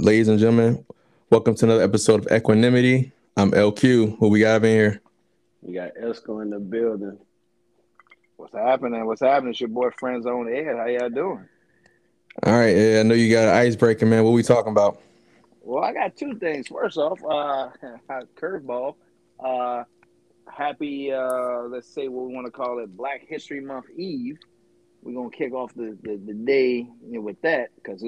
ladies and gentlemen. Welcome to another episode of Equanimity. I'm LQ. What we got in here? We got Esco in the building. What's happening? What's happening? It's your boy Friends on Ed. How y'all doing? All right, yeah, I know you got an icebreaker, man. What we talking about? Well, I got two things. First off, uh, curveball. Uh, happy, uh, let's say what we want to call it, Black History Month Eve. We're gonna kick off the the, the day you know, with that because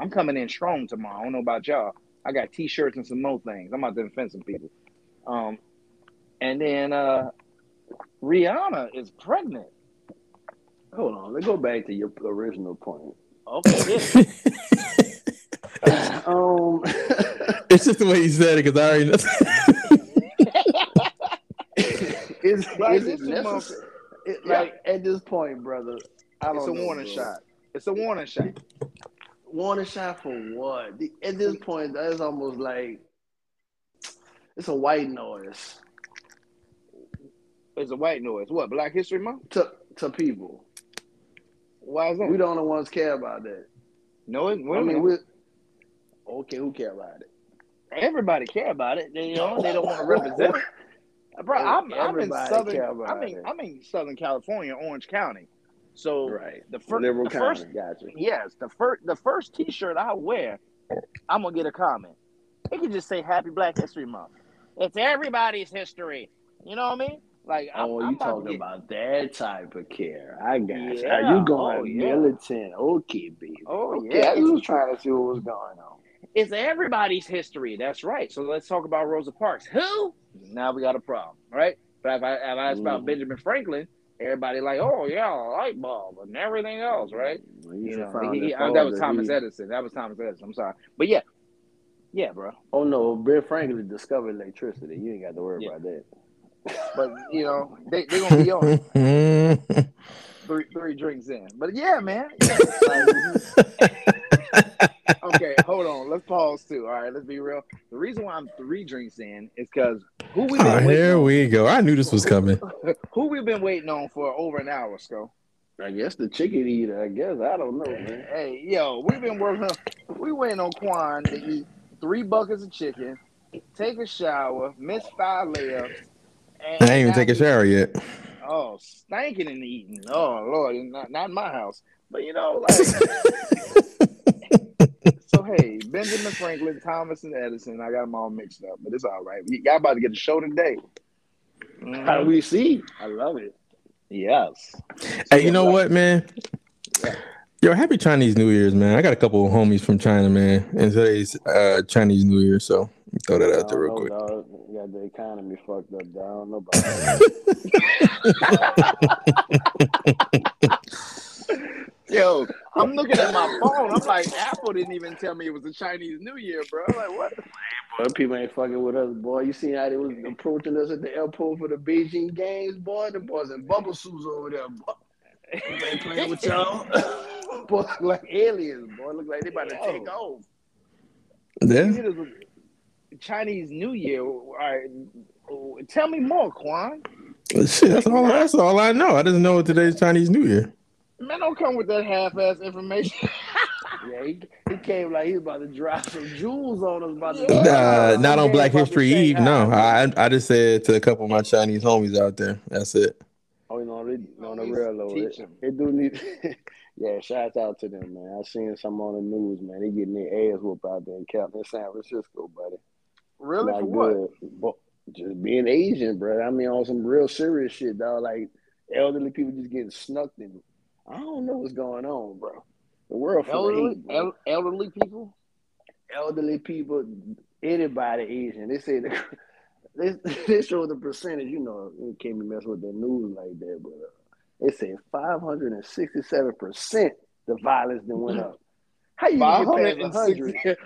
I'm coming in strong tomorrow. I don't know about y'all. I got t-shirts and some more things. I'm about to offend some people. Um, and then uh, Rihanna is pregnant. Hold on, let's go back to your original point. Okay. um, It's just the way you said it because I already know. is, Like, is this it is necessary? It, Yeah. Like at this point, brother, I don't it's a know, warning bro. shot. It's a warning shot. Warning shot for what? The- At this point, that's almost like it's a white noise It's a white noise. What? Black History Month? to to people. Why is that? We don't the ones care about that. No, it, I wait a mean, we okay. Who care about it? everybody care about it. They, you know, they don't want to represent. it. Bro, I'm, I'm in southern. I'm in, it. I'm in Southern California, Orange County. So Right. the, fir- the first, Gotcha. yes, the first, the first T-shirt I wear, I'm gonna get a comment. It can just say Happy Black History Month. It's everybody's history. You know what I mean? Like, I'm, Oh, I'm you talking get- about that type of care? I got you. Yeah. Are you going Oh, yeah. militant? Okay, baby. Oh, okay. yeah. I was trying to see what was going on. It's everybody's history. That's right. So let's talk about Rosa Parks. Who? Now we got a problem, right? But if I, if I ask about Mhm. Benjamin Franklin, everybody like, oh yeah, light bulb and everything else, mm-hmm. right? Well, You know, he- he- that that was. Thomas He- Edison. That was Thomas Edison. I'm sorry, but yeah, yeah, bro. Oh no, Ben Franklin discovered electricity. You ain't got to worry Yeah. about that. But you know, they they gonna be on three three drinks in. But yeah, man. Yeah. Like, okay, hold on. Let's pause too. All right, let's be real. The reason why I'm three drinks in is because who we Oh, been waiting here on- we go. I knew this was coming. who we've been waiting on for over an hour, Sco. I guess the chicken eater. I guess I don't know, man. Hey, yo, we've been working. We waiting on Quan to eat three buckets of chicken, take a shower, miss five layups. And I ain't even now take a he- shower yet. Oh, stinking and eating. Oh Lord, not not in my house. But you know, like so. Hey, Benjamin Franklin, Thomas, and Edison. I got them all mixed up, but it's all right. Y- Y'all about to get a show today. How do we see? I love it. Yes. Hey, you know what, man? Yo, happy Chinese New Year's, man. I got a couple of homies from China, man. And today's uh, Chinese New Year, so throw that out there real I quick. dog. You got the economy fucked up. Dog. I don't know about that. Yo, I'm looking at my phone. I'm like, Apple didn't even tell me it was a Chinese New Year, bro. I'm like, what? Boy, people ain't fucking with us, boy. You seen how they was approaching us at the airport for the Beijing games, boy? The boys in bubble suits over there, boy. They ain't playing with y'all. boy, look like aliens, boy. Look like they about to take off. Yeah. It is a Chinese New Year. All right. Tell me more, Quan. Shit, that's all. That's all I know. I just know today's Chinese New Year. Man, don't come with that half-ass information. Yeah, he, he came like he was about to drop some jewels on us. About to Yeah. Uh, not on Black History Eve. No. I I just said to a couple of my Chinese homies out there. That's it. Oh, you know, they, on the Always real though, teach it, 'em. it do need. yeah, shouts out to them, man. I seen some on the news, man. They getting their ass whooped out there in Cap in San Francisco, buddy. really? Not For what? good. But just being Asian, bro. I mean, on some real serious shit, dog. Like elderly people just getting snucked in. I don't know what's going on, bro. The world full of Elderly, el- elderly people? elderly people, anybody Asian. They say the, they they show the percentage. You know, it can't be messing with the news like that, but uh, they say five hundred and sixty-seven percent the violence that went up. How you get past hundred?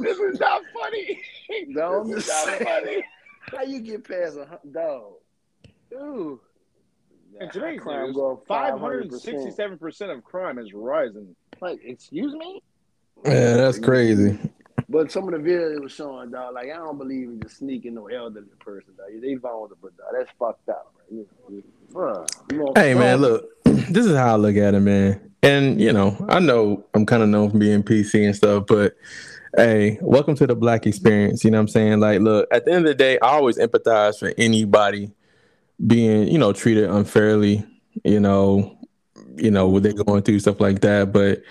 this is not funny. No, This is not funny. How you get past a dog? Dude. In today's crime news, go up five 500%. hundred sixty-seven percent of crime is rising. Like, excuse me? Yeah, that's crazy. But some of the videos was showing, dog, like I don't believe in just sneaking no elderly person, dog. They vulnerable, dog. That's fucked up, right? You know, bruh. You know, Hey man, look. this is how I look at it, man. And you know, I know I'm kind of known for being PC and stuff, but hey, welcome to the black experience. You know what I'm saying? Like, look, at the end of the day, I always empathize for anybody being, you know, treated unfairly, you know, you know, what they're going through, stuff like that. But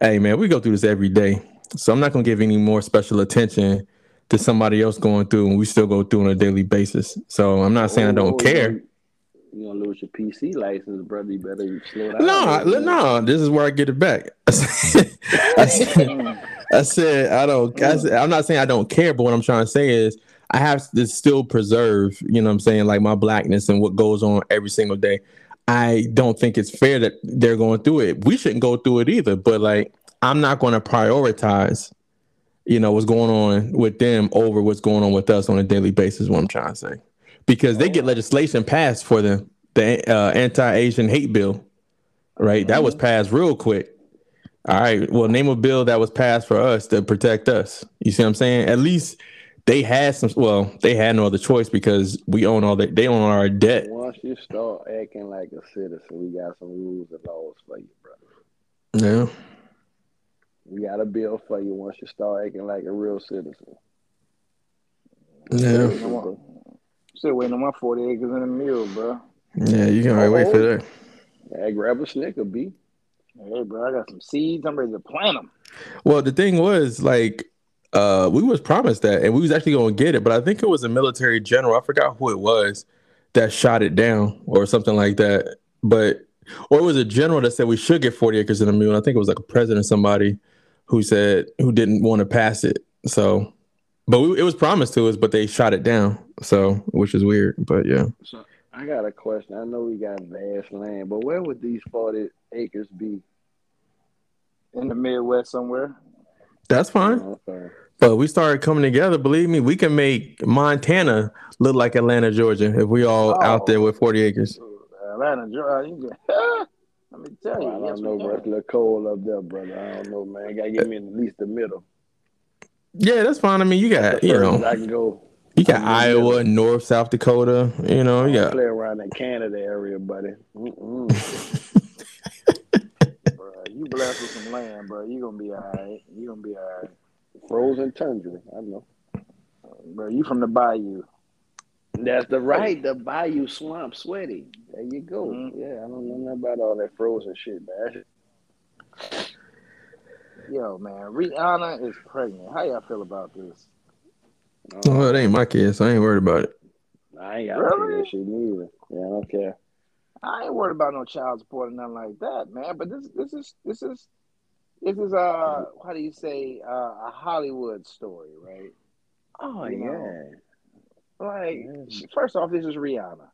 hey man, we go through this every day. So I'm not gonna give any more special attention to somebody else going through and we still go through on a daily basis. So I'm not saying I don't care. You're gonna lose your PC license, brother. You better slow down. No, no, this is where I get it back. I said, I said, I, said, I don't I mm. said, I'm not saying I don't care, but what I'm trying to say is I have to still preserve, you know what I'm saying, like my blackness and what goes on every single day. I don't think it's fair that they're going through it. We shouldn't go through it either, but like I'm not going to prioritize, you know, what's going on with them over what's going on with us on a daily basis. What I'm trying to say, because they get oh. legislation passed for the the uh, anti-Asian hate bill, right? That was mm-hmm. passed real quick. All right, well, name a bill that was passed for us to protect us. You see what I'm saying? At least they had some. Well, they had no other choice because we own all that. They own our debt. Once you start acting like a citizen, we got some rules and laws for you, brother. Yeah. We got a bill for you once you start acting like a real citizen. Yeah. Still waiting on my 40 acres in the mill, bro. Yeah, you can oh, wait for that. Yeah, grab a snicker, B. Hey, bro, I got some seeds. I'm ready to plant them. Well, the thing was, like, uh, we was promised that, and we was actually going to get it, but I think it was a military general. I forgot who it was that shot it down or something like that. But or it was a general that said we should get 40 acres in a mule. I think it was like a president, or somebody who said who didn't want to pass it. So, but we, it was promised to us, but they shot it down. So, which is weird. But yeah. So I got a question. I know we got vast land, but where would these 40 acres be? In the Midwest somewhere. That's fine. Okay. But we started coming together. Believe me, we can make Montana look like Atlanta, Georgia, if we all oh. out there with 40 acres. Atlanta, Georgia. Let me tell you. I don't know, bro. It's a little cold up there, brother. I don't know, man. You Gotta get me in at least the middle. Yeah, that's fine. I mean, you got, you know, I can go. You got Iowa, North, South Dakota. You know, you got play around in Canada area, buddy. bro, you blessed with some land, bro. you're gonna be all right. You're gonna be all right. Frozen tundra. I don't know. Bro, you from the bayou. That's the right, the bayou swamp sweaty. There you go. Mm-hmm. Yeah, I don't know nothing about all that frozen shit, man. Yo, man, Rihanna is pregnant. How y'all feel about this? Oh, well, it ain't my kid, so I ain't worried about it. I ain't got really? that shit neither. Yeah, I don't care. I ain't worried about no child support or nothing like that, man. But this, this is, this is, this is uh, how do you say, uh, a Hollywood story, right? Oh you yeah. Know? Like, she, first off, this is Rihanna.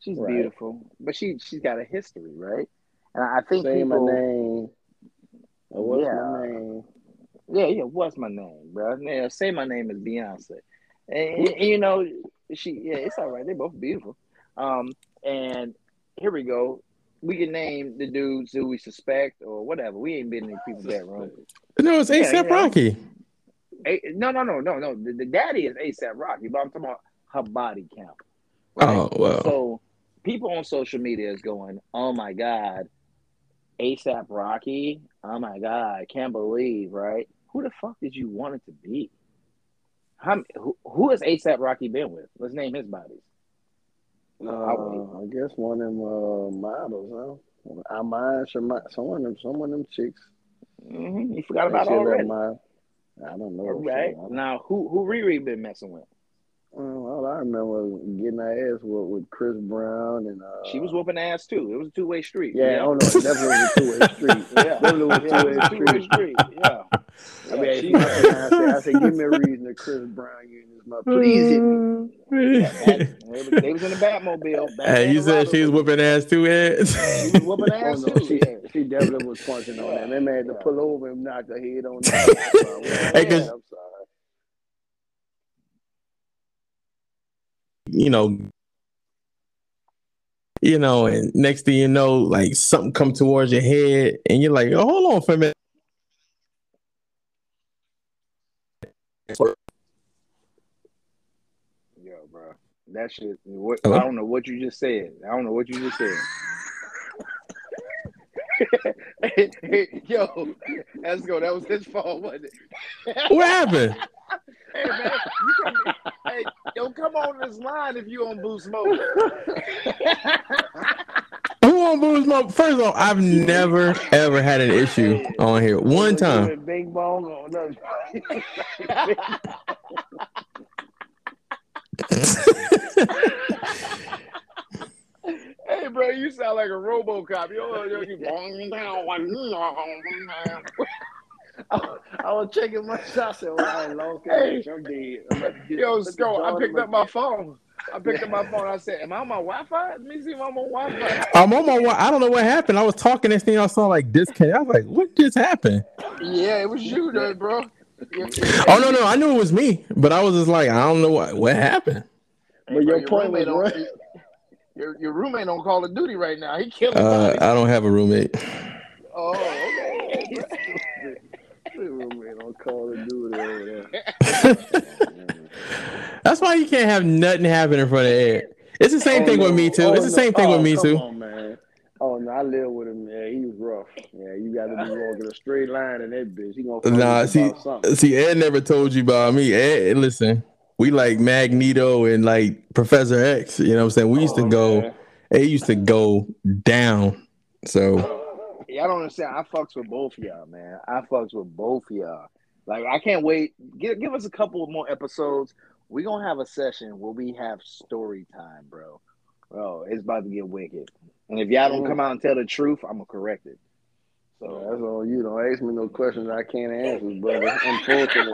She's right. beautiful, but she she's got a history, right? And I think say people, my name. what's yeah, my name? Yeah, yeah. What's my name, bro? Yeah, say my name is Beyonce. And, and, you know, she yeah, it's all right. They're both beautiful. Um, and here we go. We can name the dudes who we suspect or whatever. We ain't been in people's bedroom. No, it's ASAP yeah, Rocky. A, no, no, no, no, no. The, the daddy is ASAP Rocky, but I'm talking about her body count. Oh, right? Oh well. So people on social media is going, "Oh my god, ASAP Rocky! Oh my god, I can't believe!" Right? Who the fuck did you want it to be? How, who, who has ASAP Rocky been with? Let's name his bodies. Uh, I guess one of them uh, models, huh? I mind some of them, some of them chicks. Mm-hmm. You forgot about already. I don't know. Right now, who who Riri been messing with? Well, I remember getting her ass whooped with Chris Brown and uh, she was whooping ass too. It was a two way street. Yeah, yeah. oh no, it definitely was a two way street. yeah, definitely was a two way street. street. Yeah. I mean, she, I, said, I said, give me a reason to Chris Brown you in this mouth. Please hit me. Yeah, they was in the Batmobile. Hey, you said she was whooping oh, ass too, Ed? She was whooping ass oh, no, too. She, she definitely was punching on that. They man had to pull over and knock her head on that. hey, I'm sorry. you know, you know, and next thing you know, like something come towards your head, and you're like, oh, hold on for a minute. Yo, bro, that shit. What, I don't know what you just said. I don't know what you just said. yo, let's go. That was his fault, wasn't it? What happened? Hey man, you come, hey, yo, come on this line if you on Boost Mobile. Who on Boost Mobile? First of all, I've never ever had an issue on here. One time. Bing bong. or no. hey, bro, you sound like a RoboCop. Yo, yo, you I was checking my shots. I said, well, I ain't lost Hey. I'm dead. I'm about Yo, look at Sco, I picked up my phone. I picked up my phone. I said, "Am I on my Wi-Fi? Let me see if I'm on Wi-Fi." I'm on my. wa- I don't know what happened. I was talking. Next thing I saw like disconnect. I was like, "What just happened?" Yeah, it was you, though, bro. Oh no, no, I knew it was me, but I was just like, I don't know what what happened. But your Your point was roommate right. on- Your, your roommate on Call of Duty right now. He killing Uh. I don't have a roommate. Oh, okay. Roommate on Call of Duty over there. That's why you can't have nothing happen in front of Ed. It's the same Oh, thing with me too. Oh, it's the no. same thing with Oh, me come too. on, man. Oh no, I live with him. Yeah, he was rough. Yeah, you got to be walking a straight line in that bitch. He gonna Nah, see, see, Ed never told you about me. Ed, listen, we like Magneto and like Professor X. You know what I'm saying? We used to Oh, go. man. It used to go down. So Y'all don't understand. I fucks with both of y'all, man. I fucks with both of y'all. Like I can't wait. Give give us a couple more episodes. We gonna have a session where we have story time, bro. Bro, it's about to get wicked. And if y'all don't come out and tell the truth, I'm gonna correct it. So So that's all you. Don't ask me no questions I can't answer, brother. Unfortunately,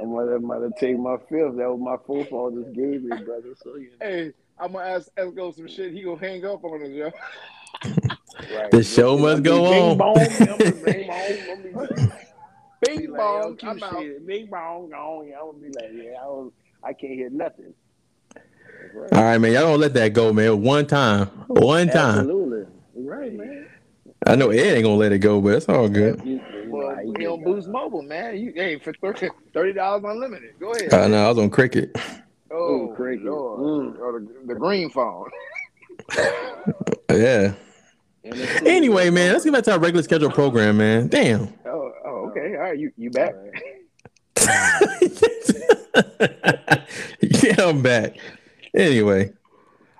I might have, might have taken my fifth. That was my fourth fault. Just gave me, brother. So you hey, I'm gonna ask Esco some shit. He gonna hang up on us, yo. Right. The show must go on. bong, bing bong, bing Bing bong. bong, Keep I'm out. Bing bong, gone. I would be like, yeah, I, don't, I can't hear nothing. Right. all right, man. Y'all don't let that go, man. One time, one time. Absolutely. Right, man. I know Ed ain't gonna let it go, but it's all good. You, you Well, how you we on. Boost Mobile, man. You hey for thirty dollars unlimited. Go ahead. Uh, no, I was on Cricket. oh, Ooh, cricket. Mm. Or the, the green phone. Yeah. Anyway, man, let's get back to our regular schedule program, man. Damn. Oh, oh, okay. All right, you you back? yeah, I'm back. Anyway,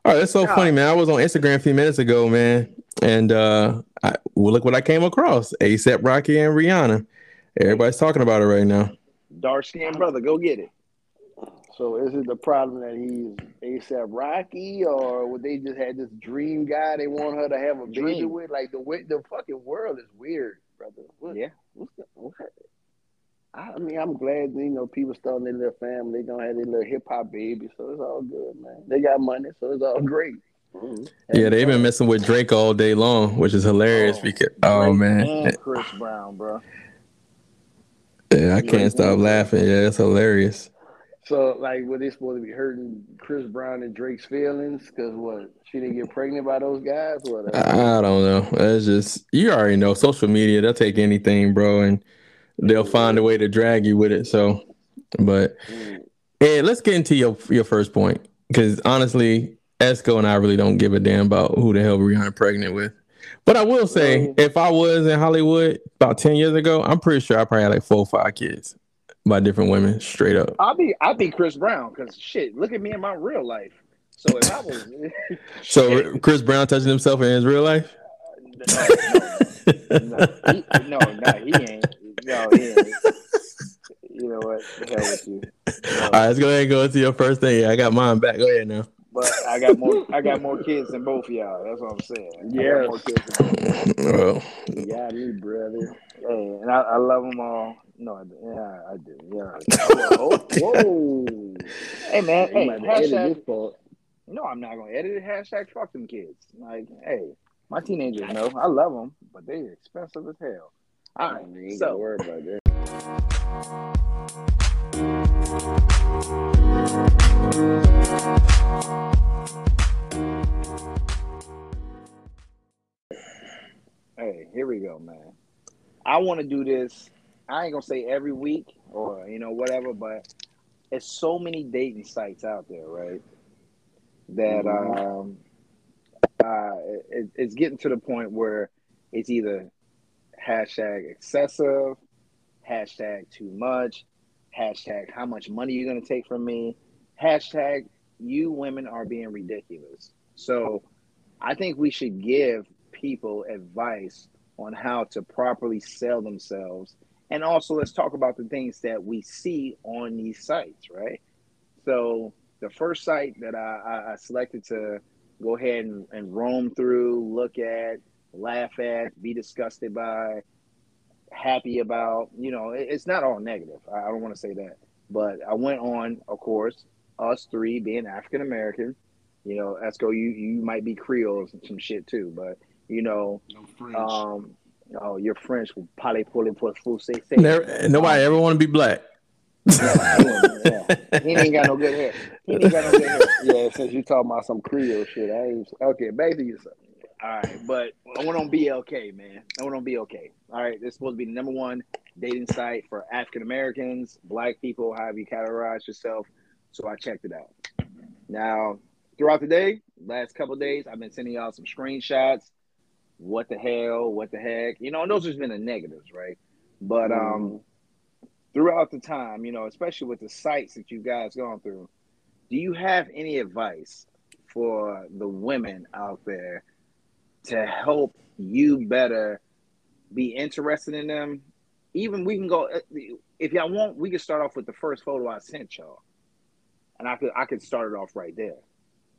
all right, that's so Yeah. funny, man. I was on Instagram a few minutes ago, man, and uh, I, well, look what I came across: ASAP Rocky and Rihanna. Everybody's talking about it right now. Dark skinned brother, go get it. So is it the problem that he's ASAP Rocky, or would they just had this dream guy they want her to have a baby with? Like the way the fucking world is weird, brother. What, Yeah. what's the, what? I mean, I'm glad you know people starting their little family. They gonna have their little hip hop baby, so it's all good, man. They got money, so it's all great. Mm-hmm. Yeah, they've been messing with Drake all day long, which is hilarious. Oh, because oh Drake man, and Chris Brown, bro. yeah, I can't stop laughing. Yeah, it's hilarious. So, like, were they supposed to be hurting Chris Brown and Drake's feelings? Because what she didn't get pregnant by those guys? What? I, I don't know. It's just you already know social media. They'll take anything, bro, and they'll find a way to drag you with it. So, but Mm. Ed, let's get into your your first point because honestly, Esco and I really don't give a damn about who the hell Rihanna pregnant with. But I will say, if I was in Hollywood about ten years ago, I'm pretty sure I probably had like four or five kids by different women, straight up. I'll be I'll be Chris Brown because shit. Look at me in my real life. So if I was So Chris Brown touching himself in his real life. Uh, no, he, no, no, he ain't. No, he ain't. You know what? The hell with you. No. All right, let's go ahead and go into your first thing. Yeah, I got mine back. Go ahead now. But I got more. I got more kids than both of y'all. That's what I'm saying. I got more kids than both. Well, You got me, brother. Hey, and I, I love them all. No, I do. Yeah, I do. Yeah. Oh, whoa! hey man. Hey, hashtag. No, I'm not gonna edit it. Hashtag fuck them kids. Like, hey, my teenagers know I love them, but they're expensive as hell. All right, gotta so worry about that. hey, here we go, man. I want to do this. I ain't gonna say every week or you know whatever, but it's so many dating sites out there, right? That Mhm. um, uh, it, it's getting to the point where it's either hashtag excessive, hashtag too much, hashtag how much money you're to take from me, hashtag you women are being ridiculous. So I think we should give people advice on how to properly sell themselves. And also, let's talk about the things that we see on these sites, right? So, the first site that I, I selected to go ahead and, and roam through, look at, laugh at, be disgusted by, happy about, you know, it, it's not all negative. I, I don't want to say that. But I went on, of course, us three being African American, you know, Esco, you you might be Creoles and some shit too, but you know, no um, oh, you're French. Parlez pour les say Nobody ever want to be black. yeah, yeah. He ain't got no good hair. He ain't got no good hair. Yeah, since you talking about some Creole shit, I ain't okay. Back to yourself. All right, but I went on BLK, man. I went on BLK. All right, this is supposed to be the number one dating site for African Americans, Black people, however you categorize yourself. So I checked it out. Now, throughout the day, last couple days, I've been sending y'all some screenshots. What the hell? What the heck? You know, and those have been the negatives, right? But um, throughout the time, you know, especially with the sites that you guys gone through, do you have any advice for the women out there to help you better be interested in them? Even we can go if y'all want, we can start off with the first photo I sent y'all, and I could I could start it off right there.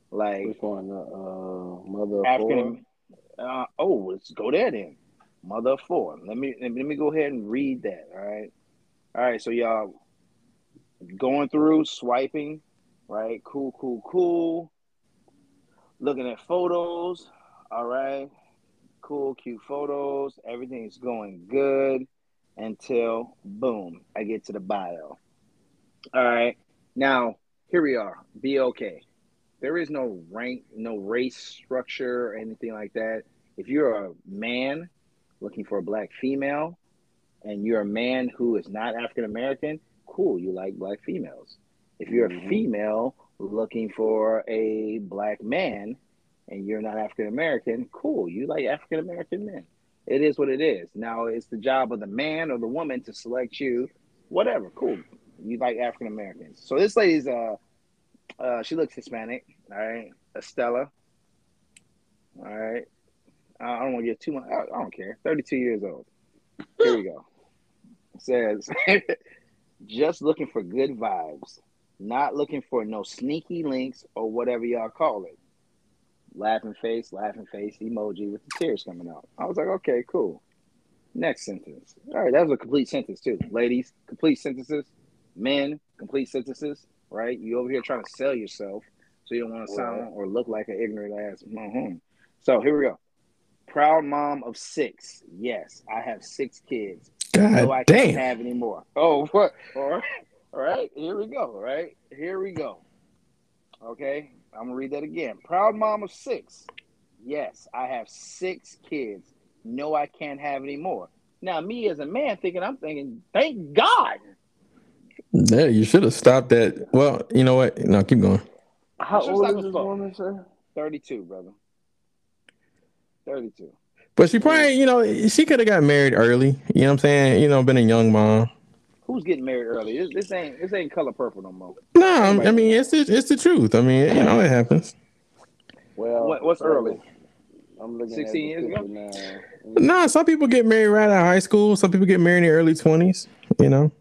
Like which one? Uh, mother African. Uh, oh, let's go there then. Mother four. Let me let me go ahead and read that. All right. All right. So y'all going through swiping, right? Cool, cool, cool. Looking at photos. All right. Cool, cute photos. Everything's going good until boom, I get to the bio. All right. Now, here we are. Be okay there is no rank, no race structure or anything like that. If you're a man looking for a black female and you're a man who is not African American, cool, you like black females. If you're mm-hmm. a female looking for a black man and you're not African American, cool, you like African American men. It is what it is. Now it's the job of the man or the woman to select you, whatever, cool. You like African Americans. So this lady's uh uh, she looks Hispanic. All right, Estella. All right. I don't want to get too much. I, don't care. Thirty-two years old. Here we go. Says, just looking for good vibes, not looking for no sneaky links or whatever y'all call it. Laughing face, laughing face emoji with the tears coming out. I was like, okay, cool. Next sentence. All right, that was a complete sentence too. Ladies, complete sentences. Men, complete sentences right? You over here trying to sell yourself, so you don't want to sound or look like an ignorant ass. Mm-hmm. So here we go. Proud mom of six. Yes, I have six kids. God so I damn. can't have any more. Oh, what? All right. All right. Here we go. Right. Here we go. Okay. I'm gonna read that again. Proud mom of six. Yes, I have six kids. No, I can't have any more. Now, me as a man thinking, I'm thinking, thank God yeah, you should have stopped that. Well, you know what? No, keep going. How old is this woman, sir? 32, brother. 32. But she probably, you know, she could have got married early. You know what I'm saying? You know, been a young mom. Who's getting married early? This, this ain't this ain't color purple no more. No, I mean it's the, it's the truth. I mean, you know, it happens. Well, what, what's early? I'm looking 16 years ago. Now. Nah, some people get married right out of high school. Some people get married in the early 20s. You know.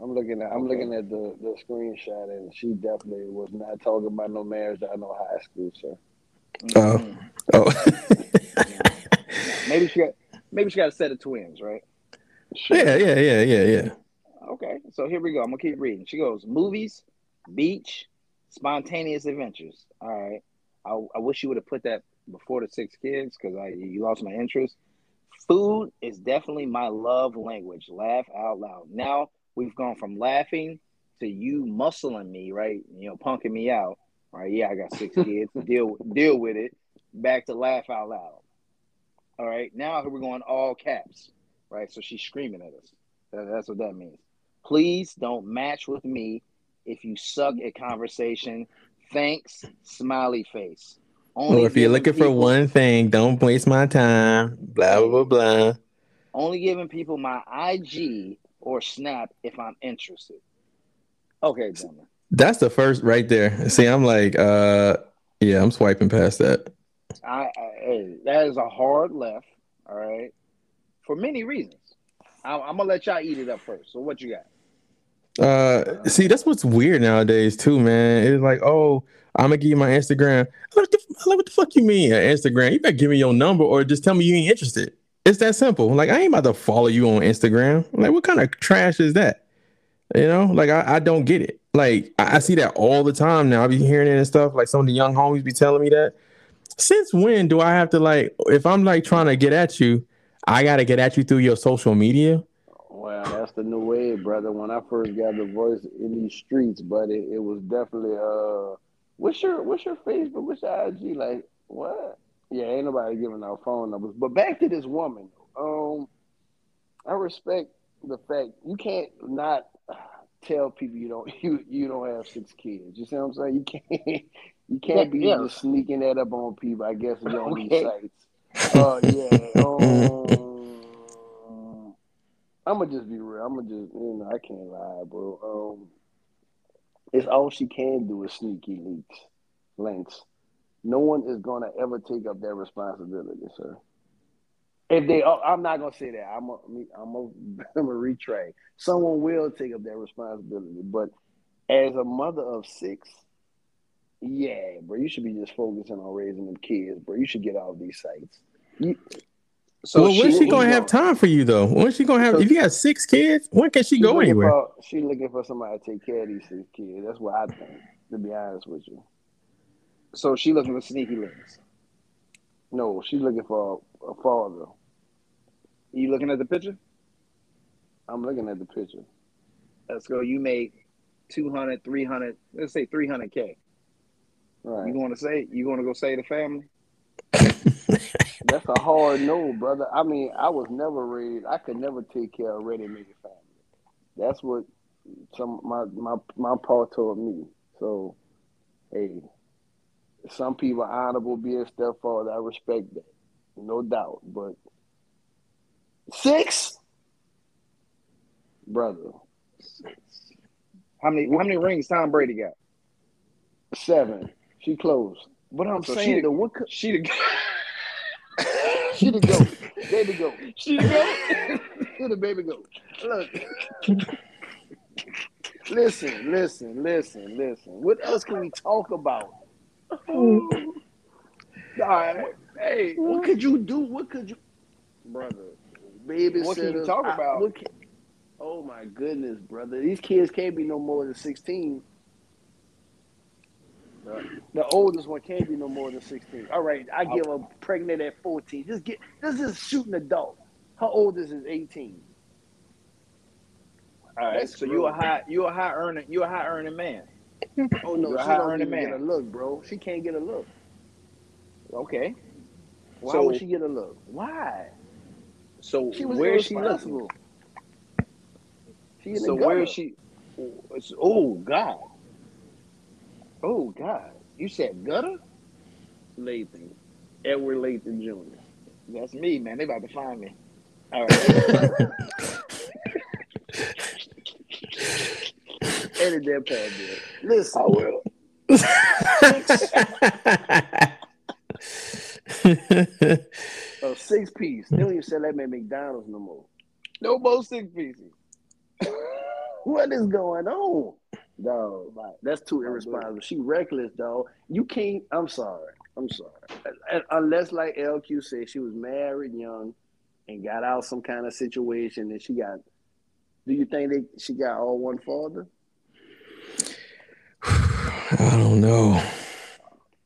I'm looking at I'm looking at the, the screenshot and she definitely was not talking about no marriage that I know high school, sir. Oh. Mm-hmm. Oh. maybe she got maybe she got a set of twins, right? Sure. Yeah, yeah, yeah, yeah, yeah. Okay, so here we go. I'm gonna keep reading. She goes, movies, beach, spontaneous adventures. All right. I, I wish you would have put that before the six kids because I you lost my interest. Food is definitely my love language. Laugh out loud. Now we've gone from laughing to you muscling me, right? You know, punking me out. Right? Yeah, I got six kids. deal deal with it. Back to laugh out loud. All right. Now we're going all caps. Right. So she's screaming at us. That's what that means. Please don't match with me if you suck at conversation. Thanks, smiley face. Only or if you're looking people, for one thing, don't waste my time. Blah blah blah blah. Only giving people my IG or Snap if I'm interested. Okay, gentlemen. That's the first right there. See, I'm like, uh, yeah, I'm swiping past that. I, I that is a hard left. All right, for many reasons. I, I'm gonna let y'all eat it up first. So what you got? Uh, see, that's what's weird nowadays too, man. It's like, oh, I'm gonna give you my Instagram. Like, the, like, what the fuck you mean, Instagram? You better give me your number or just tell me you ain't interested. It's that simple. Like, I ain't about to follow you on Instagram. Like, what kind of trash is that? You know, like I, I don't get it. Like I, I see that all the time now. I be hearing it and stuff. Like some of the young homies be telling me that. Since when do I have to like if I'm like trying to get at you, I gotta get at you through your social media? Well, that's the new way, brother. When I first got the voice in these streets, but it, it was definitely uh what's your what's your Facebook, what's your IG? Like what? Yeah, ain't nobody giving out phone numbers. But back to this woman. Um I respect the fact you can't not tell people you don't you you don't have six kids. You see what I'm saying? You can't you can't be yeah. just sneaking that up on people. I guess on okay. these sites. Uh, yeah. Um, I'm gonna just be real. I'm gonna just you know I can't lie, bro. Um, it's all she can do is sneaky leaks, links. No one is gonna ever take up that responsibility, sir. If they, oh, I'm not gonna say that. I'm a, I'm a, I'm a retray. Someone will take up that responsibility, but as a mother of six, yeah, bro, you should be just focusing on raising them kids, bro. You should get off these sites. You, so well, when's she, she gonna have time for you though? When's she gonna have? So, if you got six kids, when can she go anywhere? For, she looking for somebody to take care of these six kids. That's what I think. To be honest with you. So she looking for sneaky links. No, she's looking for a, a father. You looking at the picture? I'm looking at the picture. Let's go. You made 200, 300, let's say 300K. Right. You want to say, you want to go say the family? That's a hard no, brother. I mean, I was never raised, I could never take care of ready made family. That's what some my my my pa told me. So, hey, some people are honorable being stepfather. I respect that, no doubt. But Six, brother. How many? How many rings Tom Brady got? Seven. She closed. But I'm so saying the what? Could, she the. she the go. Baby go. She the go. she the baby go. Look. listen, listen, listen, listen. What else can we talk about? Right. Hey, what could you do? What could you, brother? babysitters. What can you talk about? I, can, oh my goodness, brother! These kids can't be no more than sixteen. The, oldest one can't be no more than sixteen. All right, I give her pregnant at fourteen. Just get this is shooting adult. Her oldest is eighteen. All right, That's so you a high you a high earning you a high earning man. Oh no, she don't even man. get a look, bro. She can't get a look. Okay. Why so, would she get a look? Why? So where is she looking? She so where is she? Oh God! Oh God! You said gutter? Lathan, Edward Lathan Jr. That's me, man. They about to find me. All right. Edit that part, man. Listen, I will. a oh, six piece. They don't even sell that at McDonald's no more. No more six pieces. what is going on? Dog, like, that's too irresponsible. She reckless, dog. You can't. I'm sorry. I'm sorry. Unless, like LQ said, she was married young and got out some kind of situation, and she got. Do you think that she got all one father? I don't know.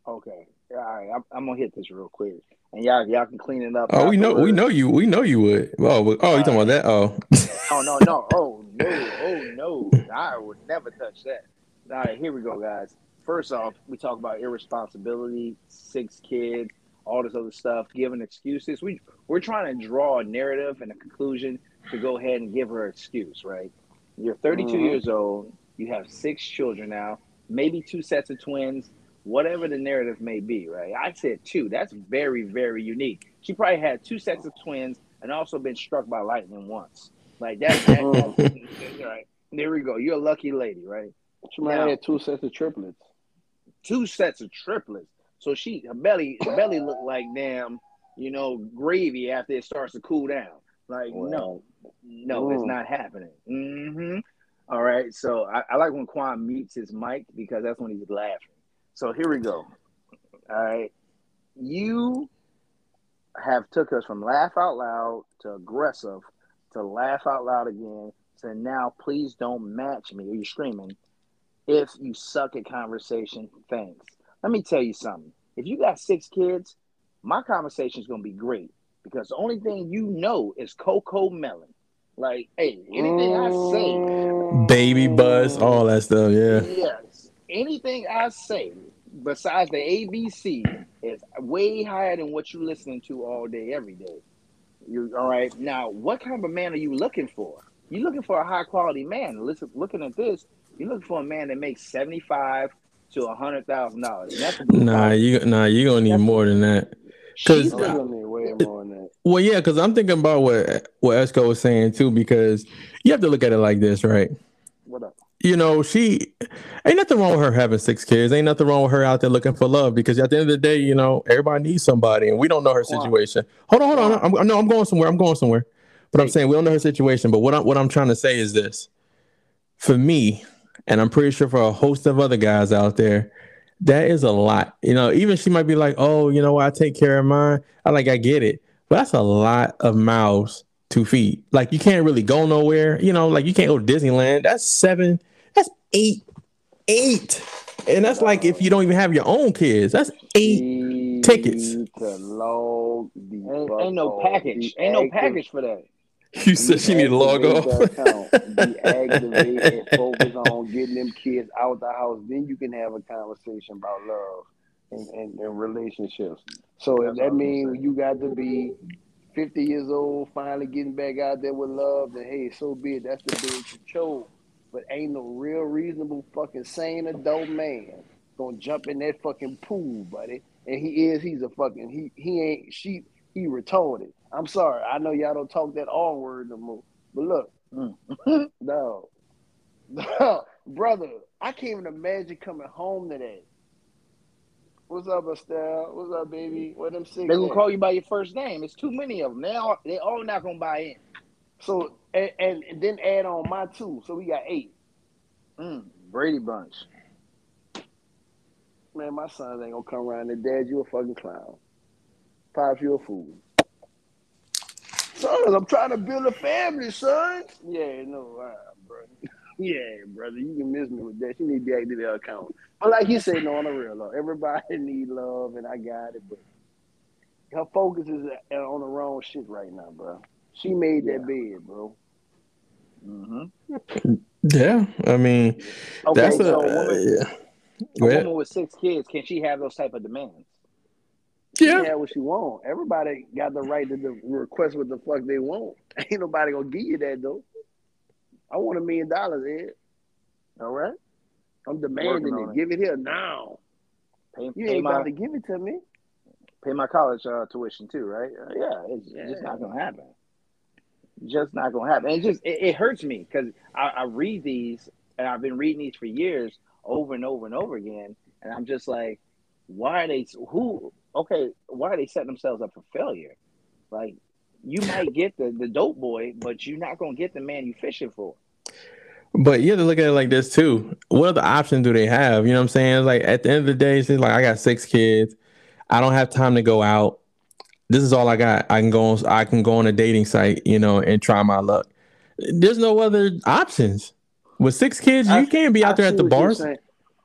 Okay. All right. I'm, I'm gonna hit this real quick and y'all y'all can clean it up. Oh, we know we know you we know you would. Oh, oh, you talking about that? Oh. oh no no oh no oh no! I would never touch that. All right, here we go, guys. First off, we talk about irresponsibility, six kids, all this other stuff, giving excuses. We we're trying to draw a narrative and a conclusion to go ahead and give her an excuse, right? You're 32 mm-hmm. years old. You have six children now, maybe two sets of twins, whatever the narrative may be, right? I said two. That's very, very unique. She probably had two sets of twins and also been struck by lightning once. Like that's, that's right. There we go. You're a lucky lady, right? She might have had two sets of triplets. Two sets of triplets. So she her belly her belly looked like damn, you know, gravy after it starts to cool down. Like no, no, mm. it's not happening. Mm-hmm. All right. So I, I like when Quan meets his mic because that's when he's laughing. So here we go. All right. You have took us from laugh out loud to aggressive to laugh out loud again to now please don't match me or you're screaming if you suck at conversation thanks let me tell you something if you got six kids my conversation is going to be great because the only thing you know is CoComelon like hey anything i say baby buzz all that stuff yeah yes anything i say besides the abc is way higher than what you're listening to all day every day you all right now what kind of a man are you looking for you're looking for a high quality man. Listen, looking at this, you're looking for a man that makes seventy five to a hundred thousand dollars. Nah, you nah, you gonna need more than that. Because well, yeah, because I'm thinking about what what Esco was saying too. Because you have to look at it like this, right? What up? You know, she ain't nothing wrong with her having six kids. Ain't nothing wrong with her out there looking for love. Because at the end of the day, you know, everybody needs somebody, and we don't know her situation. Hold on, hold on. I'm, no, I'm going somewhere. I'm going somewhere. But I'm saying we don't know her situation. But what I'm what I'm trying to say is this: for me, and I'm pretty sure for a host of other guys out there, that is a lot. You know, even she might be like, "Oh, you know, I take care of mine." I like, I get it, but that's a lot of mouths to feed. Like, you can't really go nowhere. You know, like you can't go to Disneyland. That's seven. That's eight. Eight. And that's like if you don't even have your own kids. That's eight tickets. ain't, ain't no package. Ain't no package for that. You said she need to log off. Be activated and focus on getting them kids out the house. Then you can have a conversation about love and, and, and relationships. So That's if that means you got to be 50 years old, finally getting back out there with love, then hey, so be it. That's the big control. But ain't no real reasonable fucking sane adult man gonna jump in that fucking pool, buddy. And he is, he's a fucking he he ain't she he retarded. I'm sorry. I know y'all don't talk that R word no more. But look, mm. no. No, brother, I can't even imagine coming home today. What's up, Estelle? What's up, baby? What them six? They gonna call you by your first name. It's too many of them. They all they all not gonna buy in. So and, and, and then add on my two, so we got eight. Mm, Brady Bunch. Man, my sons ain't gonna come around and dad, you a fucking clown. Pops, you a fool. Sons, I'm trying to build a family, son. Yeah, no, uh, brother. yeah, brother, you can miss me with that. You need to deactivate their account. But like you said, no, on the real, though, everybody need love, and I got it. But her focus is on the wrong shit right now, bro. She made that yeah. bed, bro. Mm-hmm. Yeah, I mean, okay, that's so a, a woman, uh, yeah. a woman with six kids. Can she have those type of demands? Yeah. yeah, what she want. Everybody got the right to request what the fuck they want. Ain't nobody gonna give you that though. I want a million dollars, Ed. All right, I'm demanding it. it. Give it here now. Pay, you pay ain't my, about to give it to me. Pay my college uh, tuition too, right? Uh, yeah, it's yeah. just not gonna happen. Just not gonna happen. And it just it, it hurts me because I, I read these and I've been reading these for years, over and over and over again, and I'm just like, why are they who okay, why are they setting themselves up for failure? Like you might get the, the dope boy, but you're not gonna get the man you fishing for. But you have to look at it like this too. What other options do they have? You know what I'm saying? Like at the end of the day, it's like I got six kids. I don't have time to go out. This is all I got. I can go on I can go on a dating site, you know, and try my luck. There's no other options. With six kids, you can't be out I there at the bars.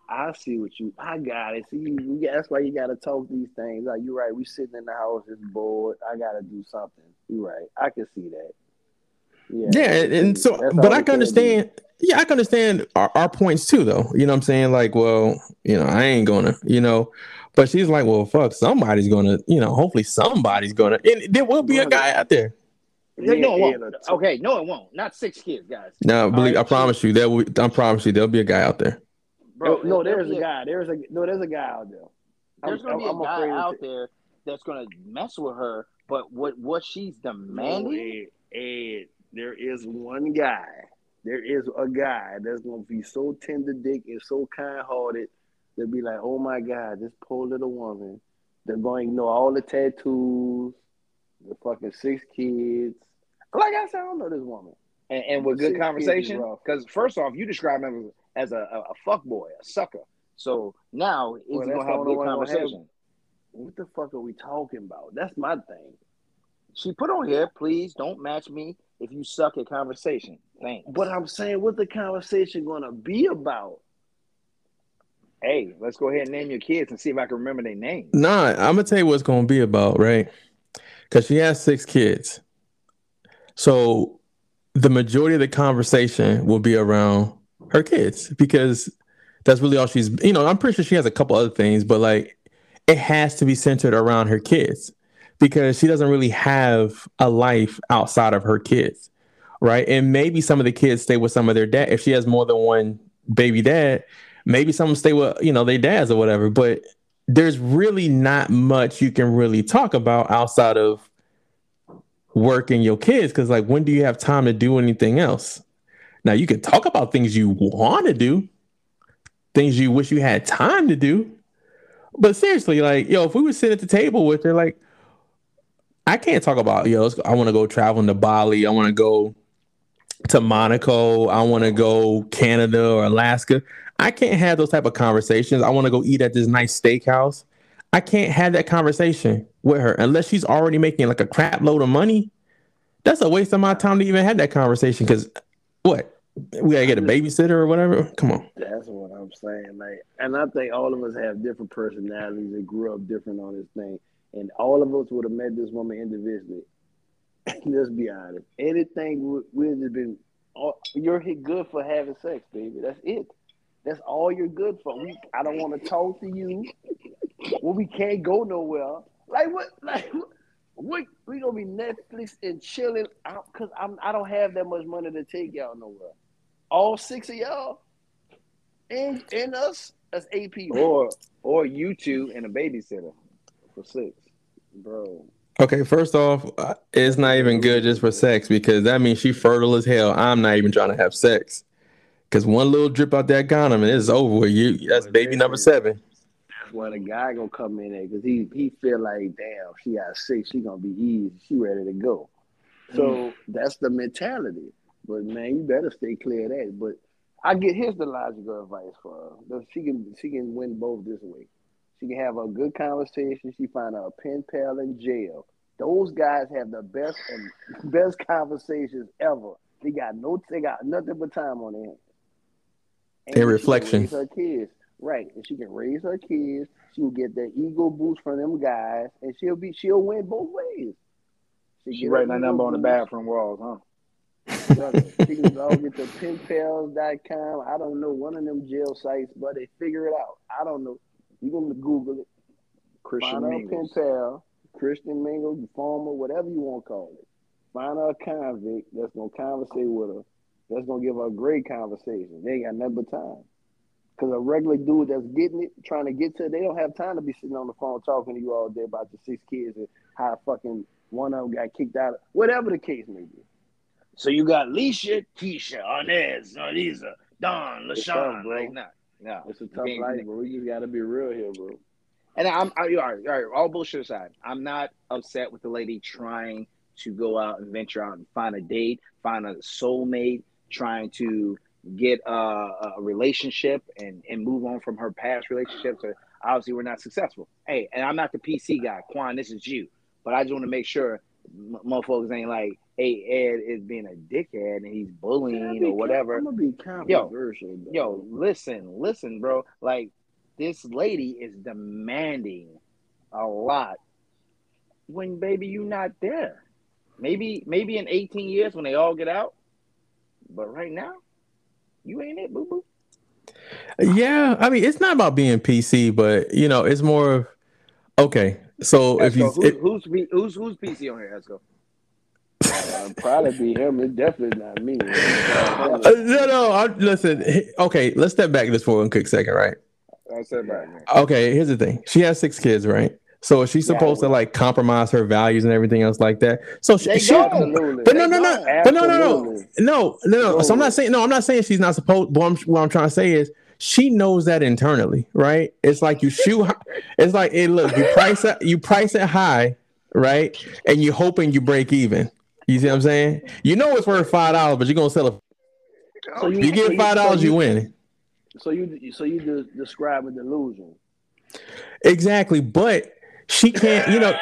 I see what you. I got it. See, you, that's why you got to talk these things. Like you're right. We sitting in the house, it's bored. I got to do something. You're right. I can see that. Yeah. Yeah, and so, that's but I can understand. Yeah, I can understand our, our points too, though. You know what I'm saying? Like, well, you know, I ain't gonna, you know. But she's like, well, fuck, somebody's gonna, you know, hopefully somebody's gonna, and there will be a guy out there. No, it won't. Okay, no, it won't. Not six kids, guys. No, believe, right. I promise you, there will. I promise you, there'll be a guy out there bro. no, there- there's a guy. There's a no. There's a guy out there. There's I'm- gonna be a I'm guy out there that's gonna mess with her, but what what she's demanding? Ed, Ed, there is one guy. There is a guy that's gonna be so tender dick and so kind hearted. They'll be like, "Oh my God, this poor little woman." They're going to ignore all the tattoos, the fucking six kids. Like I said, I don't know this woman. and, and with good Six conversation. Because first off, you describe him as a, a, a fuck boy, a sucker. So now is Well, he gonna have the only good one gonna have- conversation? What the fuck are we talking about? That's my thing. She put on here, please don't match me if you suck at conversation. Thanks. But I'm saying, what the conversation gonna be about? hey, let's go ahead and name your kids and see if I can remember their names. Nah, I'm gonna tell you what it's gonna be about, right? Because she has six kids, so the majority of the conversation will be around her kids because that's really all she's. You know, I'm pretty sure she has a couple other things, but like it has to be centered around her kids because she doesn't really have a life outside of her kids, right? And maybe some of the kids stay with some of their dad. If she has more than one baby dad, maybe some stay with you know their dads or whatever. But there's really not much you can really talk about outside of work and your kids because like when do you have time to do anything else now you can talk about things you want to do things you wish you had time to do but seriously like yo if we were sitting at the table with her like i can't talk about yo i want to go traveling to bali i want to go to monaco i want to go canada or alaska i can't have those type of conversations i want to go eat at this nice steakhouse I can't have that conversation with her unless she's already making like a crap load of money. That's a waste of my time to even have that conversation. Because what we gotta get a babysitter or whatever. Come on. That's what I'm saying. Like, and I think all of us have different personalities and grew up different on this thing. And all of us would have met this woman individually. Let's be honest. Anything would have been. all- You're good for having sex, baby. That's it. That's all you're good for. We, I don't want to talk to you. Well, we can't go nowhere. Like what? Like what? What we gonna be Netflix and chilling out because I'm I don't have that much money to take y'all nowhere. All six of y'all and and us as eight people, Or or you two and a babysitter for six. bro. Okay, first off, uh, it's not even good just for sex because that means she fertile as hell. I'm not even trying to have sex because one little drip out that condom and it's over. with You that's baby number seven. Why the guy gonna come in there because he he feel like damn she got six, she gonna be easy, she ready to go. So mm. that's the mentality. But man, you better stay clear of that. But I get here's the logical advice for her. She can she can win both this way. She can have a good conversation. She find a pen pal in jail. Those guys have the best and best conversations ever. They got no they got nothing but time on their hands. And Their reflection. Her kids. Right. And she can raise her kids. She'll get the ego boost from them guys. And she'll be she'll win both ways. She get writing her that number ego on the bathroom walls, huh? She can go get the penpals.com. I don't know one of them jail sites, but they figure it out. I don't know. You can Google it. Christian Find pen pal, Christian Mingle, farmer, whatever you want to call it. Find a convict that's gonna conversate with her. That's gonna give her a great conversation. They ain't got nothing but time. Cause a regular dude that's getting it, trying to get to it, they don't have time to be sitting on the phone talking to you all day about your six kids and how fucking one of them got kicked out. of, Whatever the case may be. So you got Leisha, Keisha, Arnez, Eliza, Don, LaShawn. bro. Like, nah, nah. It's a tough life, but we just gotta be real here, bro. And I'm I, all right, all right, all bullshit aside, I'm not upset with the lady trying to go out and venture out and find a date, find a soulmate, trying to get a, a relationship and and move on from her past relationships. So obviously, we're not successful. Hey, and I'm not the PC guy, Quan. This is you, but I just want to make sure m- motherfuckers ain't like, hey, Ed is being a dickhead and he's bullying or whatever. I'm gonna be controversial. though. Yo, listen, listen, bro. Like this lady is demanding a lot when baby you not there. Maybe maybe in 18 years when they all get out. But right now, you ain't it, boo boo. Yeah, I mean it's not about being PC, but you know it's more of okay. So if you who's, it, who's who's who's PC on here? Let's go. Uh, probably be him. It's definitely not me. Uh, no, no. I, listen. Okay, let's step back just for one quick second, right? I said back, man. Okay, here's the thing. She has six kids, right? So is she supposed to like compromise her values and everything else like that? So she, she but no, no, no, They but no, no, no, no, no, no. So I'm not saying no. I'm not saying she's not supposed. What I'm, what I'm trying to say is she knows that internally, right? It's like you shoot. It's like it. Look, you price it. You price it high, right? And you're hoping you break even. You see what I'm saying? You know it's worth five dollars, but you're gonna sell it. So You so get five dollars, so you win. So you so you de- describe a delusion. Exactly, but she can't. You know.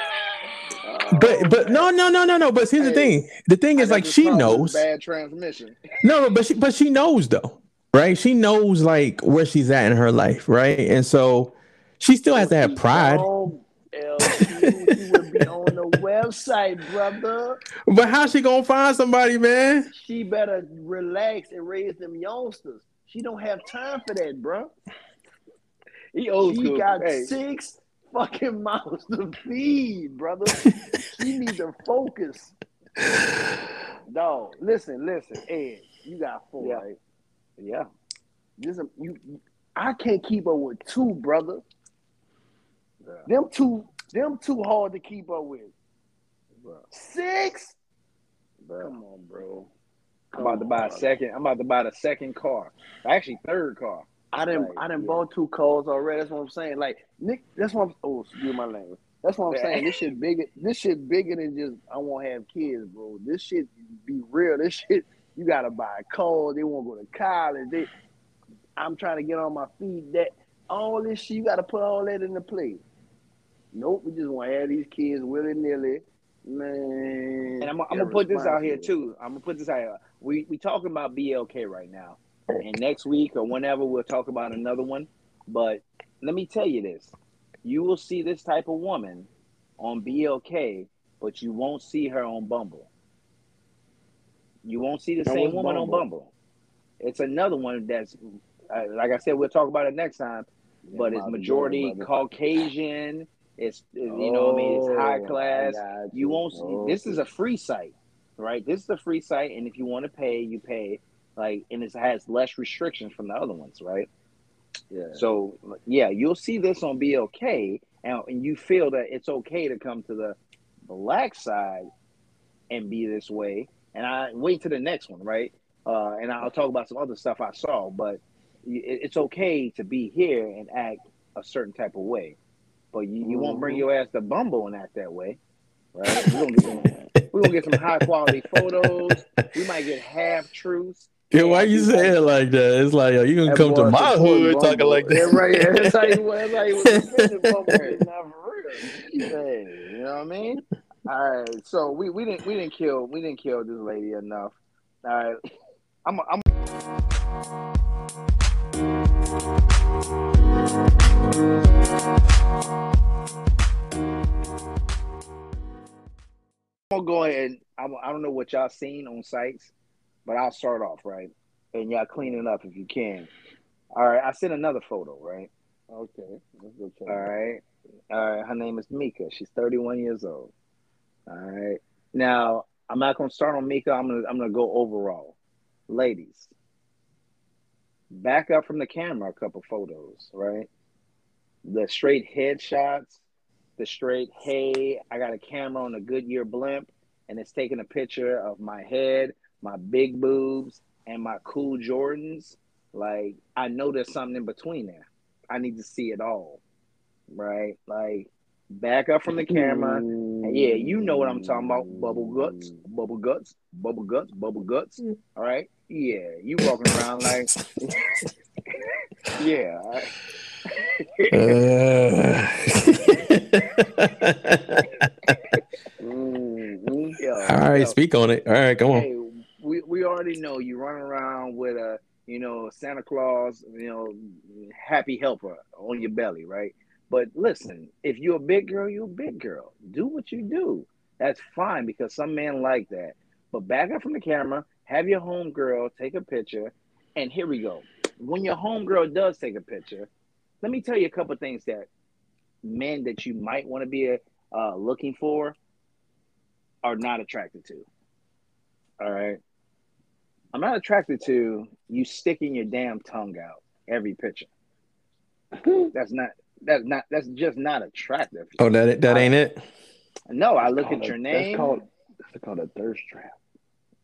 But but no no no no no. But here's the thing. The thing is like she knows. bad transmission. No, no, but she but she knows though, right? She knows like where she's at in her life, right? And so she still has to have pride. LQ, would be on the website, brother. But how's she gonna find somebody, man? She better relax and raise them youngsters. She don't have time for that, bro. He old She school. got Hey, six fucking mouths to feed, brother. she need to focus. Dog, listen, listen, Ed, you got four, Yeah. right? yeah. This you, I can't keep up with two, brother. Yeah. Them two, them two hard to keep up with. Bro, Six? bro. Come on, bro. I'm about to buy a second. I'm about to buy the second car. Actually, third car. I didn't, Right, I didn't yeah. bought two cars already. That's what I'm saying. Like Nick, that's what I'm. Oh, excuse my language. That's what I'm saying. This shit bigger. This shit bigger than just I won't have kids, bro. This shit be real. This shit you gotta buy a car. They won't go to college. They, I'm trying to get on my feet. That all this shit you gotta put all that into play. Nope, we just want to have these kids willy nilly, man. And I'm, I'm gonna put this out here too. I'm gonna put this out here. We we talking about BLK right now, and next week or whenever we'll talk about another one. But let me tell you this: you will see this type of woman on BLK, but you won't see her on Bumble. You won't see the Now, same woman on Bumble? Bumble. It's another one that's, uh, like I said, we'll talk about it next time. Yeah, But it's majority. Caucasian. It's you know what I mean. It's high Oh, class. got You won't see. Oh, This is a free site, right? This is a free site, and if you want to pay, you pay. Like, and it has less restrictions from the other ones, right? yeah. So, yeah, you'll see this on BLK, and, and you feel that it's okay to come to the black side and be this way. And I wait to the next one, right? Uh, and I'll talk about some other stuff I saw, but it- it's okay to be here and act a certain type of way. But you, you won't bring Mhm. your ass to Bumble and act that way, right? We're gonna get we're gonna get some high quality photos. We might get half truths. Yeah, why you say it like that? It's like yo, you gonna That come to my hood talking like that. right. Yeah, you that's how you was defending Not for real. Hey, you know what I mean? All right, so we, we didn't we didn't kill we didn't kill this lady enough. All right, I'm I'm I'm gonna go ahead. I'm, I don't know what y'all seen on sites, but I'll start off right, and y'all clean it up if you can. All right, I sent another photo, right? Okay. Let's go check. All right. All right. Her name is Mika. She's 31 years old. All right. Now, I'm not gonna start on Mika. I'm gonna I'm gonna go overall. Ladies, back up from the camera a couple photos, right? The straight headshots, the straight, hey, I got a camera on a Goodyear blimp, and it's taking a picture of my head, my big boobs, and my cool Jordans. Like, I know there's something in between there. I need to see it all. Right? Like back up from the camera. And yeah, you know what I'm talking about. Bubble guts, bubble guts, bubble guts, bubble guts. All right? Yeah. You walking around like Yeah. all right. Mhm. Yeah. All right, Yeah. speak on it. All right, come on. Hey, we, we already know you running around with a you know Santa Claus, you know, happy helper on your belly, right? But listen, if you're a big girl, you're a big girl. Do what you do. That's fine because some men like that. But back up from the camera, have your home girl take a picture, and here we go. When your home girl does take a picture, let me tell you a couple things that men that you might want to be uh, looking for are not attracted to. All right. I'm not attracted to you sticking your damn tongue out every picture. That's not that's not that's just not attractive. Oh, that that ain't it. No, I look Called at a- your That's name. called, that's called a thirst trap.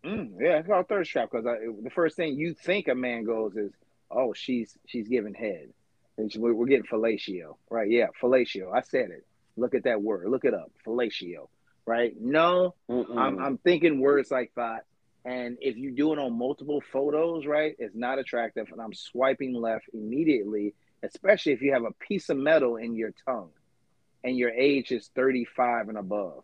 Mm, yeah, it's called thirst trap because the first thing you think a man goes is, "Oh, she's she's giving head," and she- we're, we're getting fellatio, right? Yeah, fellatio. I said it. Look at that word. Look it up. Fellatio, right? No, Mm-mm. I'm I'm thinking words like that. And if you do it on multiple photos, right, it's not attractive. And I'm swiping left immediately, especially if you have a piece of metal in your tongue and your age is 35 and above.